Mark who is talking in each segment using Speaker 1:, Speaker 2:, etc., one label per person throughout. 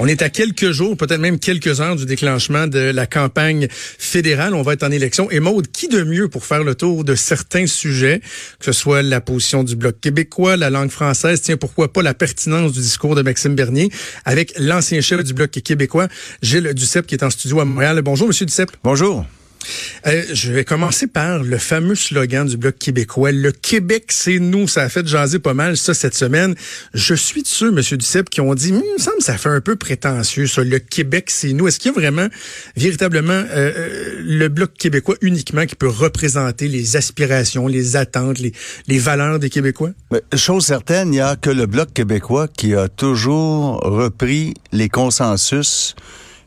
Speaker 1: On est à quelques jours, peut-être même quelques heures du déclenchement de la campagne fédérale. On va être en élection. Et Maude, qui de mieux pour faire le tour de certains sujets, que ce soit la position du Bloc québécois, la langue française, tiens, pourquoi pas la pertinence du discours de Maxime Bernier, avec l'ancien chef du Bloc québécois, Gilles Duceppe, qui est en studio à Montréal. Bonjour, Monsieur Duceppe.
Speaker 2: Bonjour.
Speaker 1: Euh, je vais commencer par le fameux slogan du Bloc québécois. Le Québec, c'est nous. Ça a fait jaser pas mal ça cette semaine. Je suis de ceux, M. Duceppe, qui ont dit, hum, il me semble ça fait un peu prétentieux, ça. Le Québec, c'est nous. Est-ce qu'il y a vraiment, véritablement, euh, euh, le Bloc québécois uniquement qui peut représenter les aspirations, les attentes, les, les valeurs des Québécois?
Speaker 2: Mais, chose certaine, il n'y a que le Bloc québécois qui a toujours repris les consensus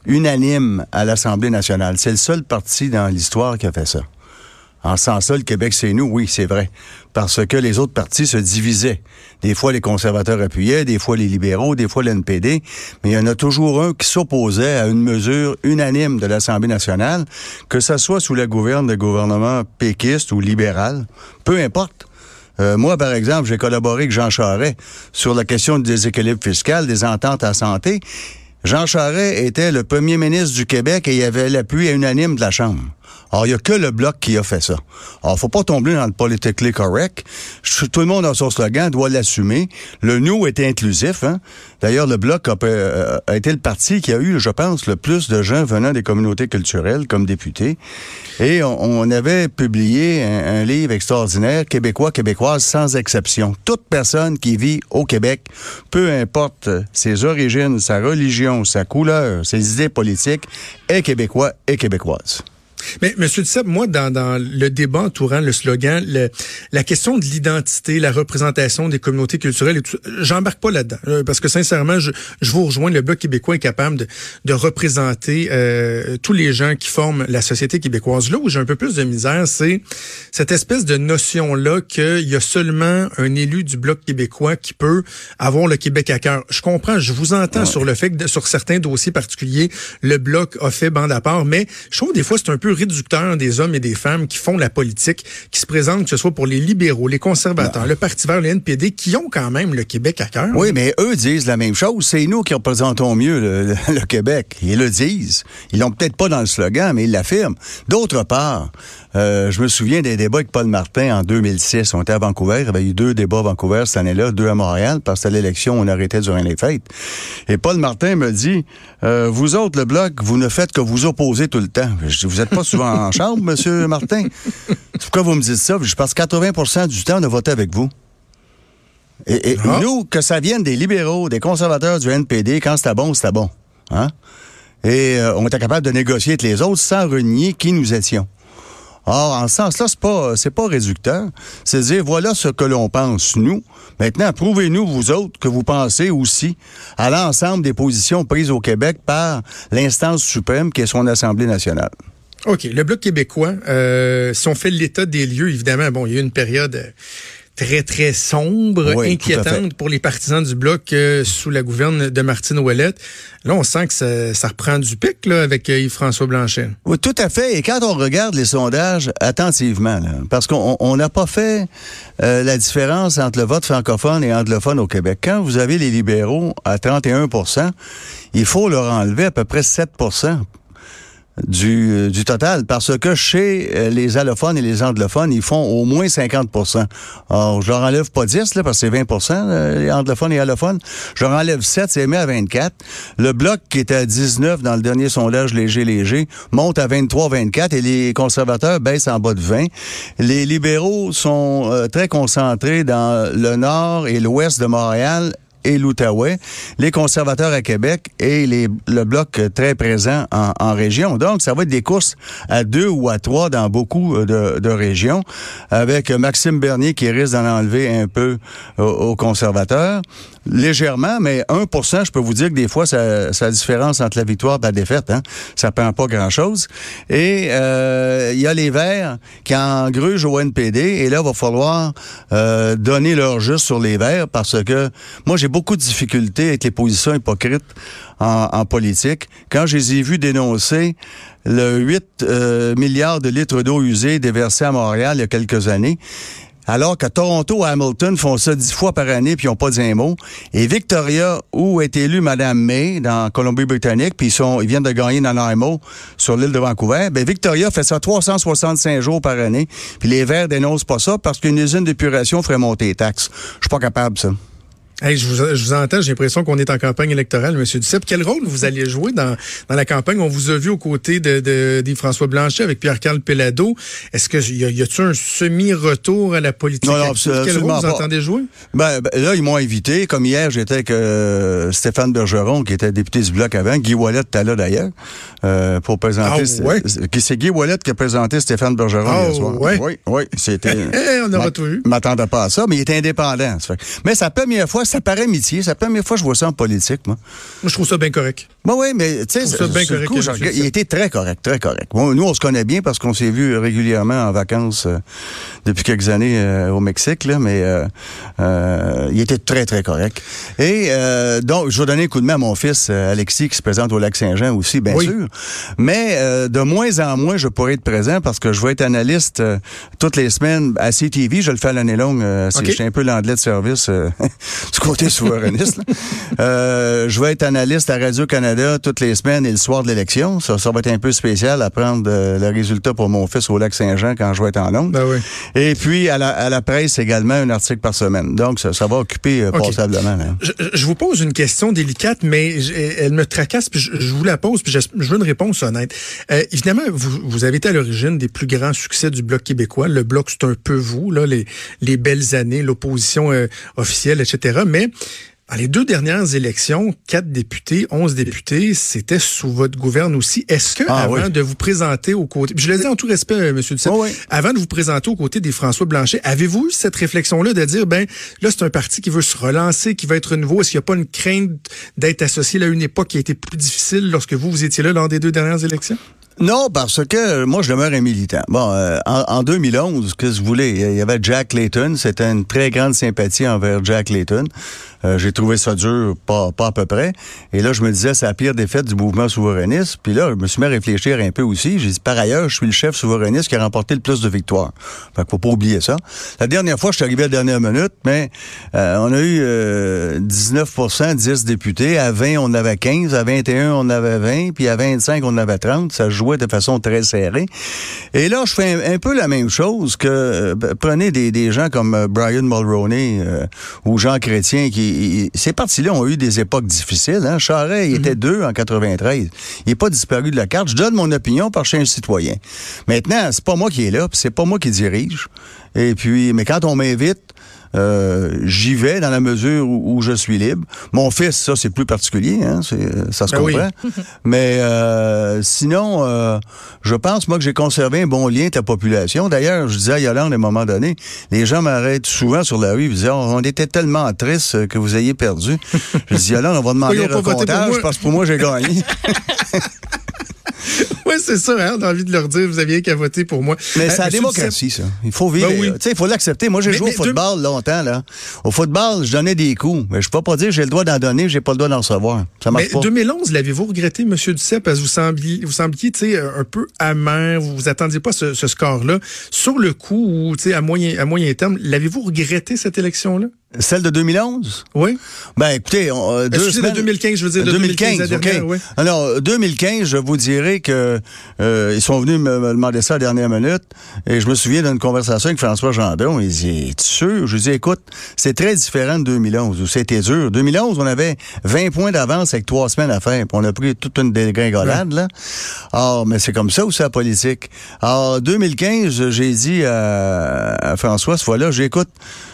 Speaker 2: unanime à l'Assemblée nationale. C'est le seul parti dans l'histoire qui a fait ça. En sens ça, le Québec, c'est nous, oui, c'est vrai. Parce que les autres partis se divisaient. Des fois, les conservateurs appuyaient, des fois les libéraux, des fois l'NPD, mais il y en a toujours un qui s'opposait à une mesure unanime de l'Assemblée nationale, que ce soit sous la gouverne de gouvernement péquiste ou libéral, peu importe. Euh, moi, par exemple, j'ai collaboré avec Jean Charest sur la question du déséquilibre fiscal, des ententes à santé, Jean Charest était le premier ministre du Québec et il y avait l'appui unanime de la Chambre. Alors, il n'y a que le Bloc qui a fait ça. Alors, faut pas tomber dans le politically correct. Tout le monde a son slogan, doit l'assumer. Le nous est inclusif. Hein? D'ailleurs, le Bloc euh, a, été le parti qui a eu, je pense, le plus de gens venant des communautés culturelles comme députés. Et on, avait publié un, livre extraordinaire, Québécois, Québécoises, sans exception. Toute personne qui vit au Québec, peu importe ses origines, sa religion, sa couleur, ses idées politiques, est québécois et québécoise.
Speaker 1: Mais Monsieur Duceppe, moi, dans, dans le débat entourant le slogan, le, la question de l'identité, la représentation des communautés culturelles, et tout, j'embarque pas là-dedans, euh, parce que sincèrement, je, je, vous rejoins. Le bloc québécois est capable de, de représenter euh, tous les gens qui forment la société québécoise. Là où j'ai un peu plus de misère, c'est cette espèce de notion-là qu'il y a seulement un élu du bloc québécois qui peut avoir le Québec à cœur. Je comprends, je vous entends sur le fait que sur certains dossiers particuliers, le bloc a fait bande à part, mais je trouve des fois c'est un peu réducteur des hommes et des femmes qui font la politique, qui se présentent, que ce soit pour les libéraux, les conservateurs, le Parti vert, le NPD, qui ont quand même le Québec à cœur.
Speaker 2: Oui, mais eux disent la même chose. C'est nous qui représentons mieux le, Québec. Ils le disent. Ils l'ont peut-être pas dans le slogan, mais ils l'affirment. D'autre part, euh, je me souviens des débats avec Paul Martin en 2006. On était à Vancouver. Il y avait eu deux débats à Vancouver cette année-là, deux à Montréal, parce que l'élection, on arrêtait durant les fêtes. Et Paul Martin me dit, euh, vous autres, le Bloc, vous ne faites que vous opposer tout le temps. Je vous êtes pas souvent en chambre, Monsieur Martin? Pourquoi vous me dites ça? Je pense que 80% du temps, on a voté avec vous. Et, ah. nous, que ça vienne des libéraux, des conservateurs du NPD, quand c'était bon, c'était bon. Hein? Et euh, on était capable de négocier avec les autres sans renier qui nous étions. Or, en ce sens-là, c'est pas, c'est pas réducteur. C'est dire, voilà ce que l'on pense, nous. Maintenant, prouvez-nous, vous autres, que vous pensez aussi à l'ensemble des positions prises au Québec par l'instance suprême qui est son Assemblée nationale.
Speaker 1: OK. Le Bloc québécois, euh, si on fait l'état des lieux, évidemment, bon, il y a eu une période euh, très, très sombre, inquiétante pour les partisans du bloc euh, sous la gouverne de Martine Ouellette. Là, on sent que ça, reprend du pic là, avec euh, Yves-François Blanchet.
Speaker 2: Oui, tout à fait. Et quand on regarde les sondages attentivement, parce qu'on n'a pas fait euh, la différence entre le vote francophone et anglophone au Québec. Quand vous avez les libéraux à 31% il faut leur enlever à peu près 7 du, du total parce que chez euh, les allophones et les anglophones, ils font au moins 50% Alors, je leur enlève pas 10 là, parce que c'est 20% les anglophones et allophones. Je leur enlève 7, c'est mis à 24. Le bloc qui était à 19 dans le dernier sondage léger-léger monte à 23-24 et les conservateurs baissent en bas de 20. Les libéraux sont euh, très concentrés dans le nord et l'ouest de Montréal et l'Outaouais, les conservateurs à Québec et le bloc très présent en, région. Donc, ça va être des courses à deux ou à trois dans beaucoup de, de régions, avec Maxime Bernier qui risque d'en enlever un peu aux, conservateurs. Légèrement, mais 1% je peux vous dire que des fois, ça, a différence entre la victoire et la défaite. Hein? Ça prend pas grand-chose. Et euh, il y a les Verts qui engrugent au NPD, et là, il va falloir euh, donner leur juste sur les Verts, parce que moi, j'ai beaucoup de difficultés avec les positions hypocrites en, politique. Quand je les ai vus dénoncer le 8 euh, milliards de litres d'eau usée déversés à Montréal il y a quelques années, alors que Toronto et Hamilton font ça dix fois par année puis ils n'ont pas dit un mot. Et Victoria, où est élue Mme May dans Colombie-Britannique, puis ils, sont, ils viennent de gagner Nanaimo sur l'île de Vancouver, ben Victoria fait ça 365 jours par année, puis les Verts dénoncent pas ça parce qu'une usine d'épuration ferait monter les taxes. Je suis pas capable, ça.
Speaker 1: Hey, je, vous, je vous entends, j'ai l'impression qu'on est en campagne électorale, M. Duceppe. Quel rôle vous alliez jouer dans, dans la campagne? On vous a vu aux côtés de, de, des François Blanchet avec Pierre-Carl Pellado. Est-ce que y a, y a-t-il un semi-retour à la politique?
Speaker 2: Non, non,
Speaker 1: active? Quel rôle vous
Speaker 2: pas.
Speaker 1: entendez jouer?
Speaker 2: Ben, ben, là, ils m'ont invité. Comme hier, j'étais avec euh, Stéphane Bergeron, qui était député du Bloc avant. Guy Wallet était là, d'ailleurs, euh, pour présenter...
Speaker 1: Ah, ouais?
Speaker 2: Qui- C'est Guy Wallet qui a présenté Stéphane Bergeron
Speaker 1: Ah,
Speaker 2: hier soir.
Speaker 1: ouais?
Speaker 2: Oui, oui, c'était...
Speaker 1: On aura tout vu.
Speaker 2: m'attendais pas à ça, mais il était indépendant. Mais la première fois, ça paraît amitié, c'est la première fois que je vois ça en politique, moi.
Speaker 1: Moi, je trouve ça bien correct.
Speaker 2: Ben oui, mais tu sais, coup, il était très correct, très correct. Bon, nous, on se connaît bien parce qu'on s'est vu régulièrement en vacances euh, depuis quelques années euh, au Mexique, là, mais euh, euh, il était très, très correct. Et euh, donc, je vais donner un coup de main à mon fils, Alexis, qui se présente au Lac-Saint-Jean aussi, bien
Speaker 1: Oui.
Speaker 2: sûr. Mais euh, de moins en moins, je pourrais être présent parce que je vais être analyste toutes les semaines à CTV. Je le fais à l'année longue. euh, c'est-
Speaker 1: OK.
Speaker 2: Je suis un peu l'anglais de service côté souverainiste. Euh, je vais être analyste à Radio-Canada toutes les semaines et le soir de l'élection. Ça, ça va être un peu spécial à prendre euh, le résultat pour mon fils au Lac-Saint-Jean quand je vais être en Londres.
Speaker 1: Ben oui.
Speaker 2: Et puis, à la, à la presse également, un article par semaine. Donc, ça, ça va occuper euh, passablement. là.
Speaker 1: Je, je vous pose une question délicate, mais elle me tracasse, puis je, je vous la pose, puis je, je veux une réponse honnête. Euh, évidemment, vous, vous avez été à l'origine des plus grands succès du Bloc québécois. Le Bloc, c'est un peu vous, là, les, les belles années, l'opposition euh, officielle, etc. Mais dans les deux dernières élections, quatre députés, onze députés, c'était sous votre gouverne aussi. Est-ce que,
Speaker 2: Ah,
Speaker 1: avant
Speaker 2: oui.
Speaker 1: de vous présenter aux côtés, je le dis en tout respect, euh, Monsieur Duceppe,
Speaker 2: Oh, oui.
Speaker 1: avant de vous présenter aux côtés des François Blanchet, avez-vous eu cette réflexion-là de dire, ben, là, c'est un parti qui veut se relancer, qui va être nouveau? Est-ce qu'il n'y a pas une crainte d'être associé à une époque qui a été plus difficile lorsque vous, vous étiez là lors des deux dernières élections?
Speaker 2: Non, parce que euh, moi, je demeure un militant. Bon, euh, en, en 2011, qu'est-ce que vous voulez? Il y avait Jack Layton. C'était une très grande sympathie envers Jack Layton. Euh, J'ai trouvé ça dur, pas, pas à peu près. Et là, je me disais, c'est la pire défaite du mouvement souverainiste. Puis là, je me suis mis à réfléchir un peu aussi. J'ai dit, par ailleurs, je suis le chef souverainiste qui a remporté le plus de victoires. Fait qu'il faut pas oublier ça. La dernière fois, je suis arrivé à la dernière minute, mais euh, on a eu euh, 19% 10 députés. À 20, on avait 15. À 21, on avait 20. Puis à 25, on avait 30. Ça jouait de façon très serrée. Et là, je fais un, un peu la même chose que euh, prenez des, des gens comme euh, Brian Mulroney ou Jean Chrétien qui il- ces partis-là ont eu des époques difficiles. Hein? Charest, il était deux en 93. Il n'est pas disparu de la carte. Je donne mon opinion je suis un citoyen. Maintenant, c'est pas moi qui est là, puis c'est pas moi qui dirige. Et puis, mais quand on m'invite, euh, j'y vais dans la mesure où, où je suis libre. Mon fils, ça, c'est plus particulier, hein, c'est- ça se
Speaker 1: Ben oui.
Speaker 2: comprend. Mais euh, sinon, euh, je pense, moi, que j'ai conservé un bon lien avec la population. D'ailleurs, je disais à Yolande à un moment donné, les gens m'arrêtent souvent sur la rue, ils disaient, Oh, on était tellement tristes que vous ayez perdu. je dis, Yolande, on va demander
Speaker 1: ont
Speaker 2: un
Speaker 1: moi.
Speaker 2: parce que pour moi, j'ai gagné.
Speaker 1: C'est ça, hein? On a envie de leur dire, vous aviez qu'à voter pour moi.
Speaker 2: Mais
Speaker 1: Euh,
Speaker 2: c'est la démocratie, ça. Il faut vivre.
Speaker 1: Ben oui.
Speaker 2: Tu sais, il faut l'accepter. Moi, j'ai joué
Speaker 1: mais
Speaker 2: au football longtemps, là. Au football, je donnais des coups. Mais je peux pas dire que j'ai le droit d'en donner, j'ai pas le droit d'en recevoir. Ça marche
Speaker 1: Mais
Speaker 2: pas.
Speaker 1: 2011, l'avez-vous regretté, M. Duceppe, parce que vous sembliez, vous sembliez, tu sais, un peu amer, vous vous attendiez pas à ce, ce score-là. Sur le coup, ou, tu sais, à moyen, à moyen terme, l'avez-vous regretté, cette élection-là?
Speaker 2: Celle de 2011?
Speaker 1: Oui?
Speaker 2: Ben, écoutez, on, euh, deux
Speaker 1: de
Speaker 2: semaines-
Speaker 1: 2015, je veux dire, de 2015, la dernière,
Speaker 2: OK.
Speaker 1: oui.
Speaker 2: Alors, 2015, je vous dirais que euh, ils sont venus me, me demander ça à la dernière minute. Et je me souviens d'une conversation avec François Gendron. Il dit, es-tu sûr? Je lui dis, écoute, c'est très différent de 2011, où c'était dur. 2011, on avait 20 points d'avance avec trois semaines à faire. Puis on a pris toute une dégringolade, là. Alors, mais c'est comme ça aussi la politique. Alors, 2015, j'ai dit à, à François, cette fois-là, j'écoute,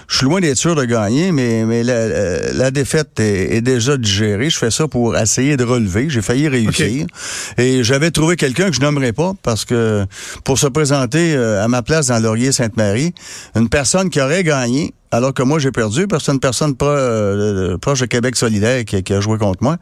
Speaker 2: je suis loin d'être sûr de gagner, mais, mais la, la- la défaite est, est déjà digérée. Je fais ça pour essayer de relever. J'ai failli réussir. Et j'avais trouvé quelqu'un que je nommerai pas parce que pour se présenter euh, à ma place dans Laurier-Sainte-Marie, une personne qui aurait gagné, alors que moi j'ai perdu parce que c'est une personne pro- euh, proche de Québec solidaire qui, qui a joué contre moi.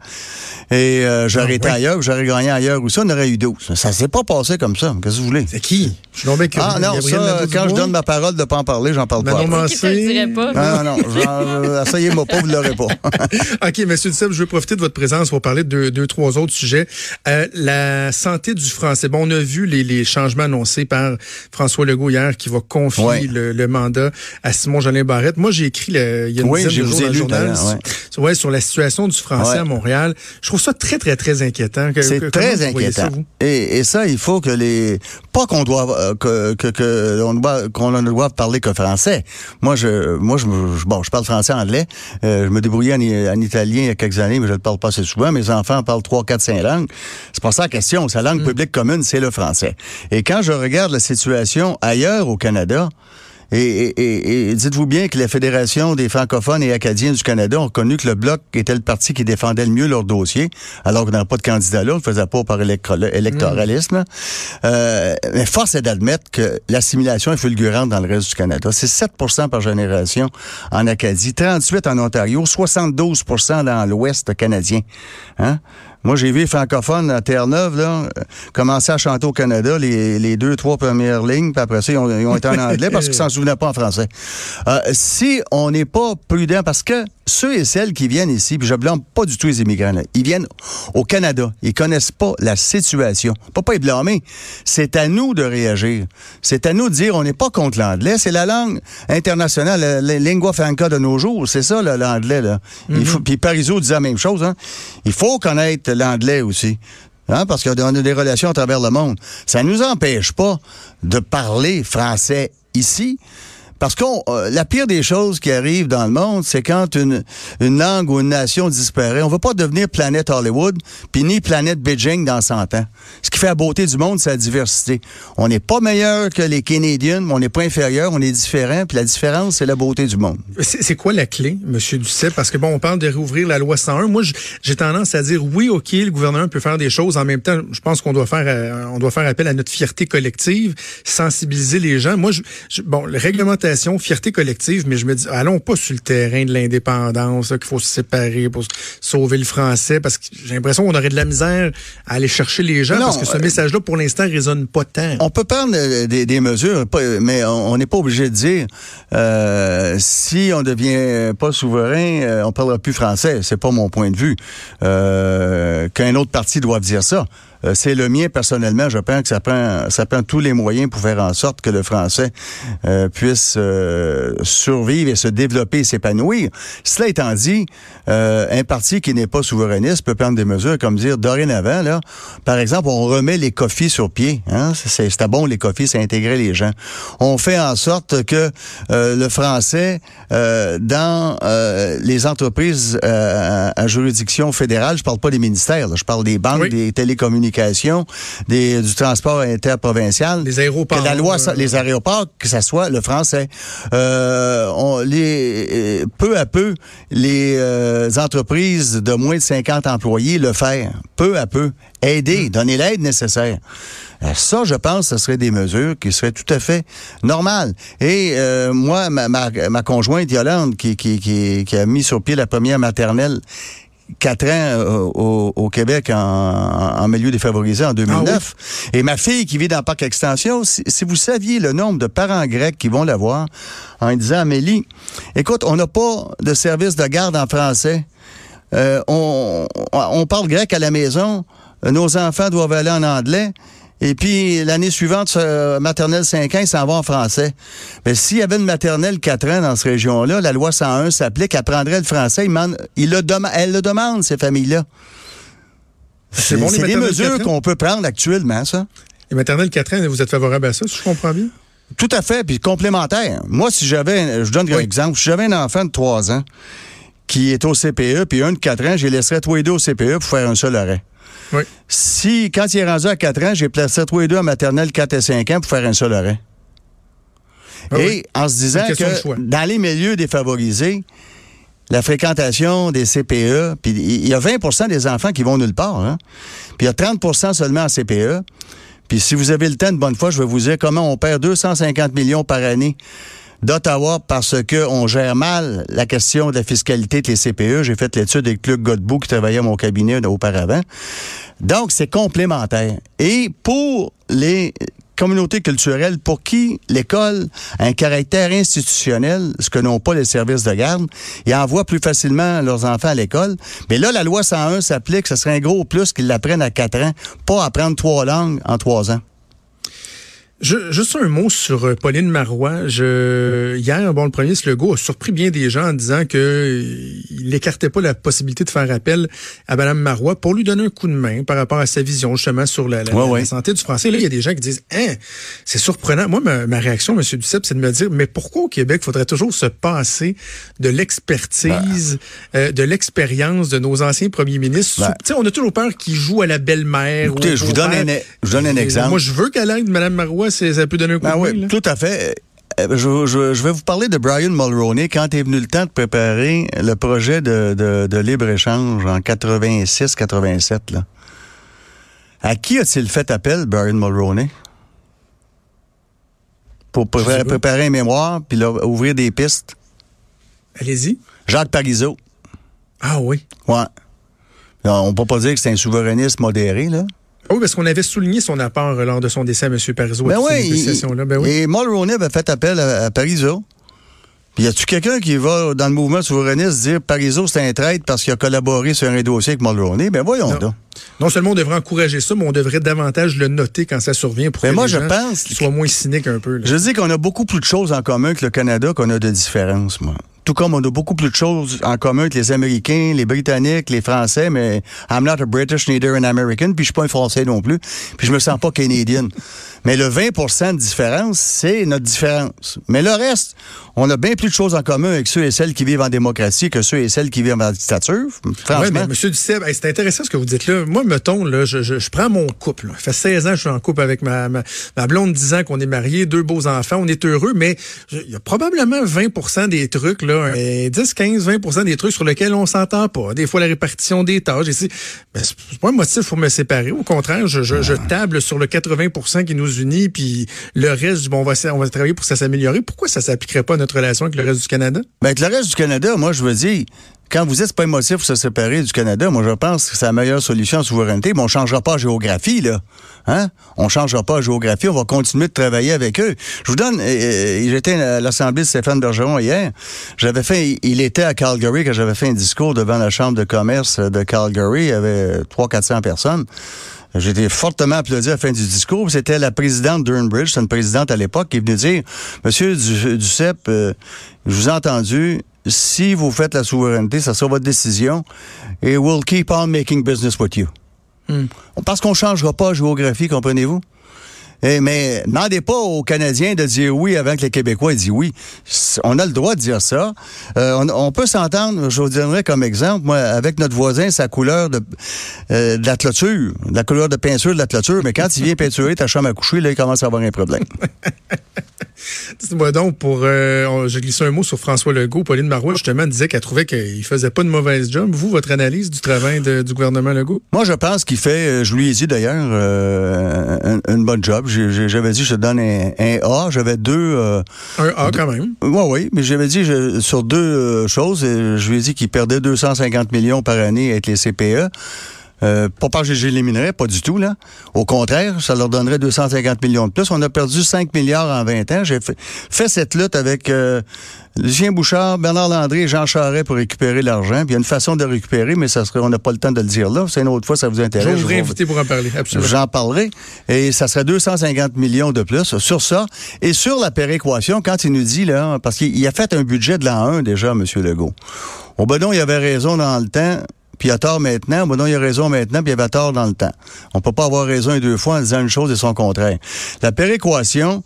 Speaker 2: Et euh, j'aurais
Speaker 1: Ah,
Speaker 2: été
Speaker 1: oui.
Speaker 2: ailleurs, j'aurais gagné ailleurs ou ça, on aurait eu 12. Ça s'est pas passé comme ça. Qu'est-ce que vous voulez?
Speaker 1: C'est qui? Je suis tombé curieux.
Speaker 2: Ah non,
Speaker 1: Gabriel
Speaker 2: ça, quand je donne ma parole de pas en parler, j'en parle
Speaker 1: Manon
Speaker 2: pas.
Speaker 1: Mancé.
Speaker 2: Non, non, non. euh, Asseyez-moi pas, vous l'aurez pas.
Speaker 1: OK, Monsieur Duceppe, je veux profiter de votre présence pour parler de deux, trois autres sujets. Euh, la santé du français. Bon, on a vu les, les changements annoncés par François Legault hier qui va confier
Speaker 2: Ouais.
Speaker 1: le, le mandat à Simon Jolin Barrette. Moi, j'ai écrit le, il y a une
Speaker 2: Oui,
Speaker 1: dizaine de jours dans le journal
Speaker 2: ouais.
Speaker 1: sur, ouais, sur la situation du français
Speaker 2: Ouais.
Speaker 1: à Montréal. Je trouve ça très, très, très inquiétant.
Speaker 2: C'est très
Speaker 1: ça,
Speaker 2: inquiétant.
Speaker 1: vous?
Speaker 2: et, et ça, il faut que les pas qu'on doit euh, que que, que on doit qu'on ne doit parler que français. Moi, je moi je, bon, je parle français, anglais. Euh, je me débrouillais en, italien il y a quelques années, mais je ne le parle pas assez souvent. Mes enfants parlent trois, quatre, cinq langues. C'est pas ça la question. Sa langue publique commune, c'est le français. Et quand je regarde la situation ailleurs au Canada. Et, et- et- dites-vous bien que la Fédération des francophones et acadiens du Canada ont reconnu que le Bloc était le parti qui défendait le mieux leur dossier, alors qu'on n'avait pas de candidat là, on le faisait pas par électoralisme. Euh, mais force est d'admettre que l'assimilation est fulgurante dans le reste du Canada. C'est 7% par génération en Acadie, 38 en Ontario, 72% dans l'Ouest canadien. Hein? Moi, j'ai vu les francophones à Terre-Neuve, là, euh, commencer à chanter au Canada les, les deux, trois premières lignes, puis après ça, ils ont, ils ont été en anglais parce qu'ils s'en souvenaient pas en français. Euh, si on n'est pas prudent, parce que ceux et celles qui viennent ici, puis je blâme pas du tout les immigrants, là, ils viennent au Canada, ils connaissent pas la situation. Pas pas y blâmer. C'est à nous de réagir. C'est à nous de dire, on n'est pas contre l'anglais, c'est la langue internationale, la, la lingua franca de nos jours, c'est ça là, l'anglais. Là. Il faut, puis Parizeau disait la même chose. Hein. Il faut connaître l'anglais aussi. Hein, parce qu'on a des relations à travers le monde. Ça ne nous empêche pas de parler français ici. Parce que la pire des choses qui arrivent dans le monde, c'est quand une, langue ou une nation disparaît. On ne veut pas devenir planète Hollywood, puis ni planète Beijing dans 100 ans. Ce qui fait la beauté du monde, c'est la diversité. On n'est pas meilleur que les Canadiens, mais on n'est pas inférieur, on est différent, puis la différence, c'est la beauté du monde.
Speaker 1: C'est quoi la clé, Monsieur Duceppe? Parce que bon, on parle de réouvrir la loi 101. Moi, j'ai tendance à dire oui, ok, le gouvernement peut faire des choses. En même temps, je pense qu'on doit faire, euh, doit faire appel à notre fierté collective, sensibiliser les gens. Moi, bon, la réglementation, fierté collective, mais je me dis, allons pas sur le terrain de l'indépendance, qu'il faut se séparer pour sauver le français, parce que j'ai l'impression qu'on aurait de la misère à aller chercher les gens,
Speaker 2: Non,
Speaker 1: parce que ce
Speaker 2: euh,
Speaker 1: message-là, pour l'instant, résonne pas tant.
Speaker 2: On peut prendre euh, des, des mesures, mais on n'est pas obligé de dire euh, si on devient pas souverain, on parlera plus français. C'est pas mon point de vue. Euh, Qu'un autre parti doive dire ça. Euh, C'est le mien personnellement. Je pense que ça prend, ça prend tous les moyens pour faire en sorte que le français euh, puisse euh, survivre et se développer et s'épanouir. Cela étant dit, euh, un parti qui n'est pas souverainiste peut prendre des mesures comme dire dorénavant, là, par exemple, on remet les coffees sur pied. Hein? C'est- C'était bon, les coffees, ça intégrait les gens. On fait en sorte que euh, le français, euh, dans euh, les entreprises euh, à, à juridiction fédérale, je parle pas des ministères, là, je parle des banques,
Speaker 1: Oui.
Speaker 2: des télécommunications, des, du transport interprovincial.
Speaker 1: Les aéroports,
Speaker 2: Que la loi,
Speaker 1: euh,
Speaker 2: les aéroports, que ça soit le français. Euh, on, les, euh, peu à peu, les entreprises de moins de 50 employés le faire. Peu à peu. Aider, donner l'aide nécessaire. Ça, je pense, ce serait des mesures qui seraient tout à fait normales. Et euh, moi, ma, ma, ma conjointe Yolande, qui, qui, qui, qui a mis sur pied la première maternelle quatre ans euh, au, au Québec en, en milieu défavorisé en 2009. Et ma fille qui vit dans le parc extension, si, si vous saviez le nombre de parents grecs qui vont la voir en disant Amélie, écoute, on n'a pas de service de garde en français. Euh, on, on parle grec à la maison. Nos enfants doivent aller en anglais. Et puis, l'année suivante, euh, maternelle 5 ans, ils s'en vont en français. Mais s'il y avait une maternelle 4 ans dans cette région-là, la loi 101 s'applique, elle prendrait le français, il il le dem- elle le demande, ces familles-là.
Speaker 1: C'est bon,
Speaker 2: des mesures
Speaker 1: 4 ans?
Speaker 2: qu'on peut prendre actuellement, ça.
Speaker 1: Les maternelles 4 ans, vous êtes favorable à ça, si je comprends bien?
Speaker 2: Tout à fait, puis complémentaire. Moi, si j'avais, je donne un
Speaker 1: Oui.
Speaker 2: exemple, si j'avais un enfant de 3 ans qui est au CPE, puis un de 4 ans, je les laisserais tous les deux au CPE pour faire un seul arrêt.
Speaker 1: Oui.
Speaker 2: Si, quand il est rendu à 4 ans, j'ai placé tous les deux en maternelle 4 et 5 ans pour faire un seul arrêt.
Speaker 1: Ah
Speaker 2: et
Speaker 1: oui.
Speaker 2: en se disant
Speaker 1: Une
Speaker 2: que dans les milieux défavorisés, la fréquentation des CPE, puis il y a 20% des enfants qui vont nulle part, hein? puis il y a 30% seulement en CPE. Puis si vous avez le temps de bonne fois, je vais vous dire comment on perd 250 millions par année d'Ottawa parce que on gère mal la question de la fiscalité de les CPE. J'ai fait l'étude avec Luc Godbout qui travaillait à mon cabinet auparavant. Donc, c'est complémentaire. Et pour les communautés culturelles pour qui l'école a un caractère institutionnel, ce que n'ont pas les services de garde, ils envoient plus facilement leurs enfants à l'école. Mais là, la loi 101 s'applique, ce serait un gros plus qu'ils l'apprennent à quatre ans, pas apprendre trois langues en trois ans.
Speaker 1: Je, juste un mot sur euh, Pauline Marois. Je, hier, bon, le premier Legault a surpris bien des gens en disant que euh, il n'écartait pas la possibilité de faire appel à Mme Marois pour lui donner un coup de main par rapport à sa vision justement sur la, santé du français. Là, il y a des gens qui disent, hein, c'est surprenant. Moi, ma, réaction, M. Duceppe, c'est de me dire, mais pourquoi au Québec faudrait toujours se passer de l'expertise, bah. euh, de l'expérience de nos anciens premiers ministres? Sais, on a toujours peur qu'ils jouent à la belle-mère.
Speaker 2: Écoutez, je vous donne un, je donne un exemple.
Speaker 1: Moi, je veux qu'elle aide Mme Marois ça peut donner un coup
Speaker 2: ben
Speaker 1: de
Speaker 2: oui, Tout à fait. Euh, je, vais vous parler de Brian Mulroney quand est venu le temps de préparer le projet de, libre-échange en 86-87. À qui a-t-il fait appel, Brian Mulroney? Pour préparer, un mémoire puis ouvrir des pistes?
Speaker 1: Allez-y.
Speaker 2: Jacques Parizeau.
Speaker 1: Ah oui?
Speaker 2: Ouais. On peut pas dire que c'est un souverainiste modéré, là.
Speaker 1: Ah oui, parce qu'on avait souligné son apport lors de son décès à M. Parizeau.
Speaker 2: Ben oui, ben oui. Et Mulroney avait fait appel à, Parizeau. Puis y a-tu quelqu'un qui va dans le mouvement souverainiste dire Parizeau c'est un traître parce qu'il a collaboré sur un dossier avec Mulroney? Ben voyons
Speaker 1: non.
Speaker 2: donc.
Speaker 1: Non seulement on devrait encourager ça, mais on devrait davantage le noter quand ça survient pour ben que moi, les je gens pense soient moins cyniques un peu.
Speaker 2: Je dis qu'on a beaucoup plus de choses en commun que le Canada qu'on a de différences, moi tout comme on a beaucoup plus de choses en commun que les Américains, les Britanniques, les Français, mais I'm not a British, neither an American, puis je suis pas un Français non plus, puis je me sens pas Canadien. Mais le 20% de différence, c'est notre différence. Mais le reste, on a bien plus de choses en commun avec ceux et celles qui vivent en démocratie que ceux et celles qui vivent en dictature. Franchement.
Speaker 1: Oui, mais M. Duceppe, c'est intéressant ce que vous dites là. Moi, mettons, là, je, je, prends mon couple. Ça fait 16 ans que je suis en couple avec ma, ma, ma blonde, 10 ans qu'on est mariés, deux beaux enfants, on est heureux, mais il y a probablement 20% des trucs, là, 10, 15, 20% des trucs sur lesquels on s'entend pas. Des fois, la répartition des tâches. Ben, c'est pas un motif pour me séparer. Au contraire, je, je, je table sur le 80% qui nous unit, puis le reste, bon, on va, travailler pour ça s'améliorer. Pourquoi ça s'appliquerait pas à notre relation avec le reste du Canada?
Speaker 2: Ben, avec le reste du Canada, moi, je veux dire, quand vous êtes pas émotif pour se séparer du Canada, moi je pense que c'est la meilleure solution en souveraineté, mais on changera pas la géographie, là. Hein? On changera pas la géographie, on va continuer de travailler avec eux. Je vous donne, j'étais à l'Assemblée de Stéphane Bergeron hier. J'avais fait, il était à Calgary quand j'avais fait un discours devant la Chambre de commerce de Calgary. Il y avait 300-400 personnes. J'ai été fortement applaudi à la fin du discours. C'était la présidente d'Urnbridge, c'est une présidente à l'époque, qui est venue dire, Monsieur Duceppe, euh, je vous ai entendu, si vous faites la souveraineté, ça sera votre décision, et we'll keep on making business with you. Hmm. Parce qu'on ne changera pas la géographie, comprenez-vous? Eh, mais demandez pas aux Canadiens de dire oui avant que les Québécois disent oui. On a le droit de dire ça. Euh, on, peut s'entendre, je vous donnerai comme exemple, moi, avec notre voisin, sa couleur de, euh, de la clôture, la couleur de peinture de la clôture, mais quand il vient peinturer ta chambre à coucher, là, il commence à avoir un problème.
Speaker 1: Dites-moi donc, pour, euh, je glisse un mot sur François Legault. Pauline Marois, justement, disait qu'elle trouvait qu'il faisait pas de mauvaise job. Vous, votre analyse du travail du gouvernement Legault?
Speaker 2: Moi, je pense qu'il fait, euh, je lui ai dit d'ailleurs, euh, une, bonne job. J'avais dit, je te donne un, A. J'avais deux... Euh,
Speaker 1: un A quand même.
Speaker 2: Oui, oui. Mais j'avais dit sur deux choses. Je lui ai dit qu'il perdait 250 millions par année avec les CPE. Euh, pas parce que j'éliminerais, pas du tout, là. Au contraire, ça leur donnerait 250 millions de plus. On a perdu 5 milliards en 20 ans. J'ai fait, cette lutte avec euh, Lucien Bouchard, Bernard Landry et Jean Charest pour récupérer l'argent. Puis il y a une façon de récupérer, mais ça serait, on n'a pas le temps de le dire là. C'est une autre fois, ça vous intéresse.
Speaker 1: Je vous inviter pour en parler, absolument.
Speaker 2: J'en parlerai. Et ça serait 250 millions de plus sur ça. Et sur la péréquation, quand il nous dit, là, parce qu'il a fait un budget de l'an 1 déjà, M. Legault. Au ben non, il avait raison dans le temps puis il a tort maintenant, bon non, il a raison maintenant, puis il avait tort dans le temps. On peut pas avoir raison et deux fois en disant une chose et son contraire. La péréquation,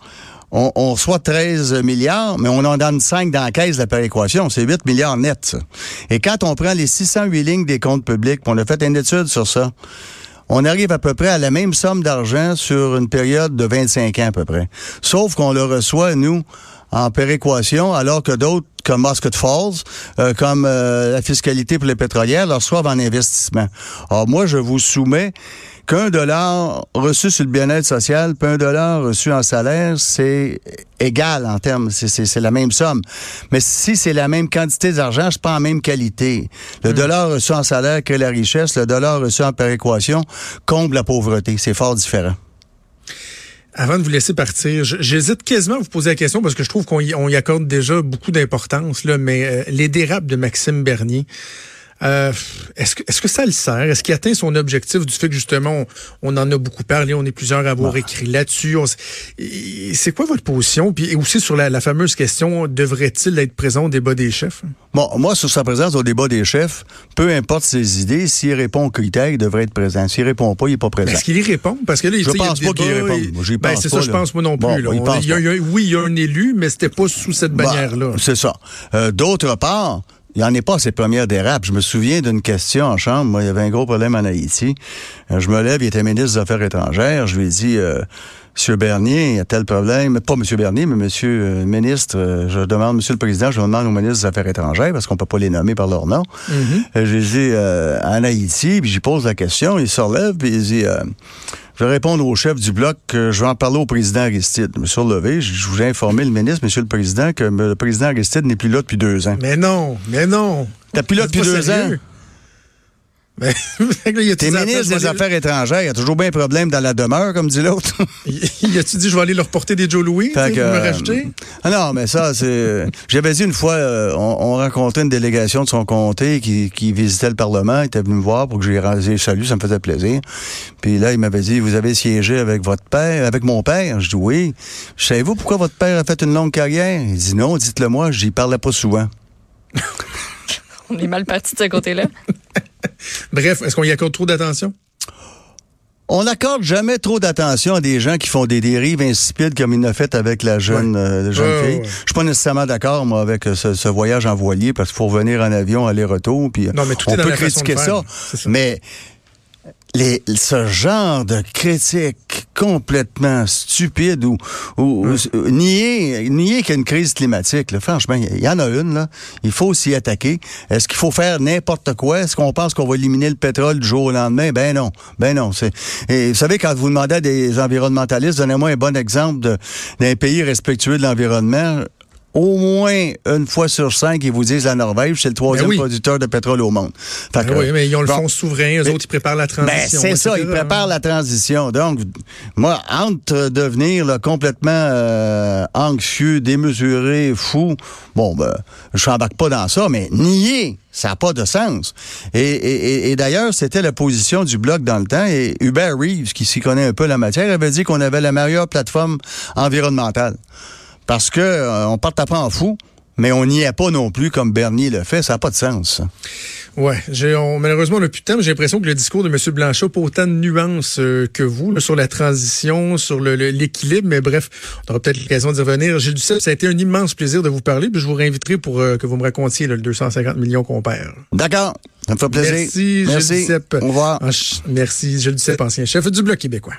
Speaker 2: on, on reçoit 13 milliards, mais on en donne 5 dans la caisse de la péréquation. C'est 8 milliards net. Et quand on prend les 608 lignes des comptes publics, on a fait une étude sur ça, on arrive à peu près à la même somme d'argent sur une période de 25 ans à peu près. Sauf qu'on le reçoit, nous, en péréquation, alors que d'autres comme Muscat Falls, euh, comme euh, la fiscalité pour les pétrolières, leur reçoivent en investissement. Alors moi, je vous soumets qu'un dollar reçu sur le bien-être social, puis un dollar reçu en salaire, c'est égal en termes, c'est- c'est c'est la même somme. Mais si c'est la même quantité d'argent, c'est pas la même qualité. Le dollar reçu en salaire crée la richesse, le dollar reçu en péréquation comble la pauvreté. C'est fort différent.
Speaker 1: Avant de vous laisser partir, j'hésite quasiment à vous poser la question parce que je trouve qu'on y, accorde déjà beaucoup d'importance, mais euh, les dérapes de Maxime Bernier, euh, est-ce que, est-ce que ça le sert? Est-ce qu'il atteint son objectif du fait que justement, on, on en a beaucoup parlé, on est plusieurs à avoir écrit là-dessus? C'est quoi votre position? Puis et aussi sur la, la fameuse question, devrait-il être présent au débat des chefs?
Speaker 2: Bon, moi, sur sa présence au débat des chefs, peu importe ses idées, s'il répond aux critères, il devrait être présent. S'il répond pas, il n'est pas présent.
Speaker 1: Est-ce qu'il y répond? Parce que là,
Speaker 2: Je
Speaker 1: tu sais, il y a
Speaker 2: pense pas qu'il réponde.
Speaker 1: et- ben,
Speaker 2: pense
Speaker 1: c'est ça, je pense moi non
Speaker 2: Bon,
Speaker 1: plus. là.
Speaker 2: il pense
Speaker 1: il y a- il y a- oui, il y a un élu, mais c'était pas sous cette
Speaker 2: Bah,
Speaker 1: bannière-là.
Speaker 2: c'est ça. Euh, D'autre part, il n'y en est pas ses premières dérapes. Je me souviens d'une question en chambre. Moi, il y avait un gros problème en Haïti. Euh, je me lève, il était ministre des Affaires étrangères. Je lui ai dit, euh, Monsieur Bernier, il y a tel problème. Pas Monsieur Bernier, mais Monsieur euh, ministre. euh, je demande, Monsieur le Président, je demande au ministre des Affaires étrangères parce qu'on peut pas les nommer par leur nom. Euh, J'ai dit, euh, en Haïti, puis j'y pose la question. Il se relève, puis il dit... euh, je vais répondre au chef du bloc que je vais en parler au président Aristide. Je me suis relevé, je je vous ai informé le ministre, monsieur le président, que le président Aristide n'est plus là depuis deux ans.
Speaker 1: Mais non, mais non.
Speaker 2: T'as plus là depuis deux
Speaker 1: sérieux.
Speaker 2: ans.
Speaker 1: Il
Speaker 2: T'es ministre
Speaker 1: après,
Speaker 2: des Affaires étrangères, il y a toujours bien un problème dans la demeure, comme dit l'autre.
Speaker 1: Il a-tu dit, je vais aller leur porter des Joe Louis, pour me
Speaker 2: euh,
Speaker 1: racheter?
Speaker 2: Ah non, mais ça, c'est. J'avais dit une fois, euh, on, on rencontrait une délégation de son comté qui, qui visitait le Parlement. Il était venu me voir pour que j'ai rasé salut, ça me faisait plaisir. Puis là, il m'avait dit, vous avez siégé avec votre père, avec mon père? Je dis oui. Savez-vous pourquoi votre père a fait une longue carrière? Il dit non, dites-le moi, j'y parlais pas souvent.
Speaker 3: On est mal parti de ce côté-là.
Speaker 1: Bref, est-ce qu'on y accorde trop d'attention?
Speaker 2: On n'accorde jamais trop d'attention à des gens qui font des dérives insipides comme il l'a fait avec la jeune,
Speaker 1: Ouais.
Speaker 2: euh, la jeune
Speaker 1: Ouais,
Speaker 2: fille.
Speaker 1: ouais.
Speaker 2: Je suis pas nécessairement d'accord, moi, avec euh, ce, ce voyage en voilier parce qu'il faut revenir en avion, aller-retour. Puis
Speaker 1: Non, mais tout
Speaker 2: on
Speaker 1: est
Speaker 2: peut critiquer ça. mais les, ce genre de critique complètement stupide ou, ou, ou nier, nier qu'il y a une crise climatique, là, franchement, il y en a une, là. Il faut s'y attaquer. Est-ce qu'il faut faire n'importe quoi? Est-ce qu'on pense qu'on va éliminer le pétrole du jour au lendemain? Ben non. Ben non. C'est, et vous savez, quand vous demandez à des environnementalistes, donnez-moi un bon exemple d'un pays respectueux de l'environnement. Au moins une fois sur cinq, ils vous disent la Norvège, c'est le troisième
Speaker 1: Ben oui.
Speaker 2: producteur de pétrole au monde. Fait
Speaker 1: Ben
Speaker 2: que,
Speaker 1: oui, mais ils ont le
Speaker 2: bon.
Speaker 1: fonds souverain, eux
Speaker 2: Mais-
Speaker 1: autres, ils préparent la
Speaker 2: Ben,
Speaker 1: transition.
Speaker 2: c'est ça, ils préparent la transition. Donc, moi, entre devenir là, complètement euh, anxieux, démesuré, fou, bon, ben, je n'embarque pas dans ça, mais nier, ça n'a pas de sens. Et, et- et- et d'ailleurs, c'était la position du Bloc dans le temps, et Hubert Reeves, qui s'y connaît un peu la matière, avait dit qu'on avait la meilleure plateforme environnementale. Parce que euh, on part après en fou, mais on n'y est pas non plus comme Bernier le fait, ça n'a pas de sens.
Speaker 1: on- malheureusement, on n'a plus de temps, mais j'ai l'impression que le discours de M. Blanchot n'a pas autant de nuances euh, que vous là, sur la transition, sur l'équilibre, mais bref, on aura peut-être l'occasion d'y revenir. Gilles Duceppe, ça a été un immense plaisir de vous parler, puis je vous réinviterai pour euh, que vous me racontiez là, le 250 millions qu'on perd.
Speaker 2: D'accord, ça me fait plaisir.
Speaker 1: Merci, Gilles
Speaker 2: Merci.
Speaker 1: Duceppe.
Speaker 2: Au revoir.
Speaker 1: Ah, Merci, Gilles Duceppe, ancien chef du Bloc québécois.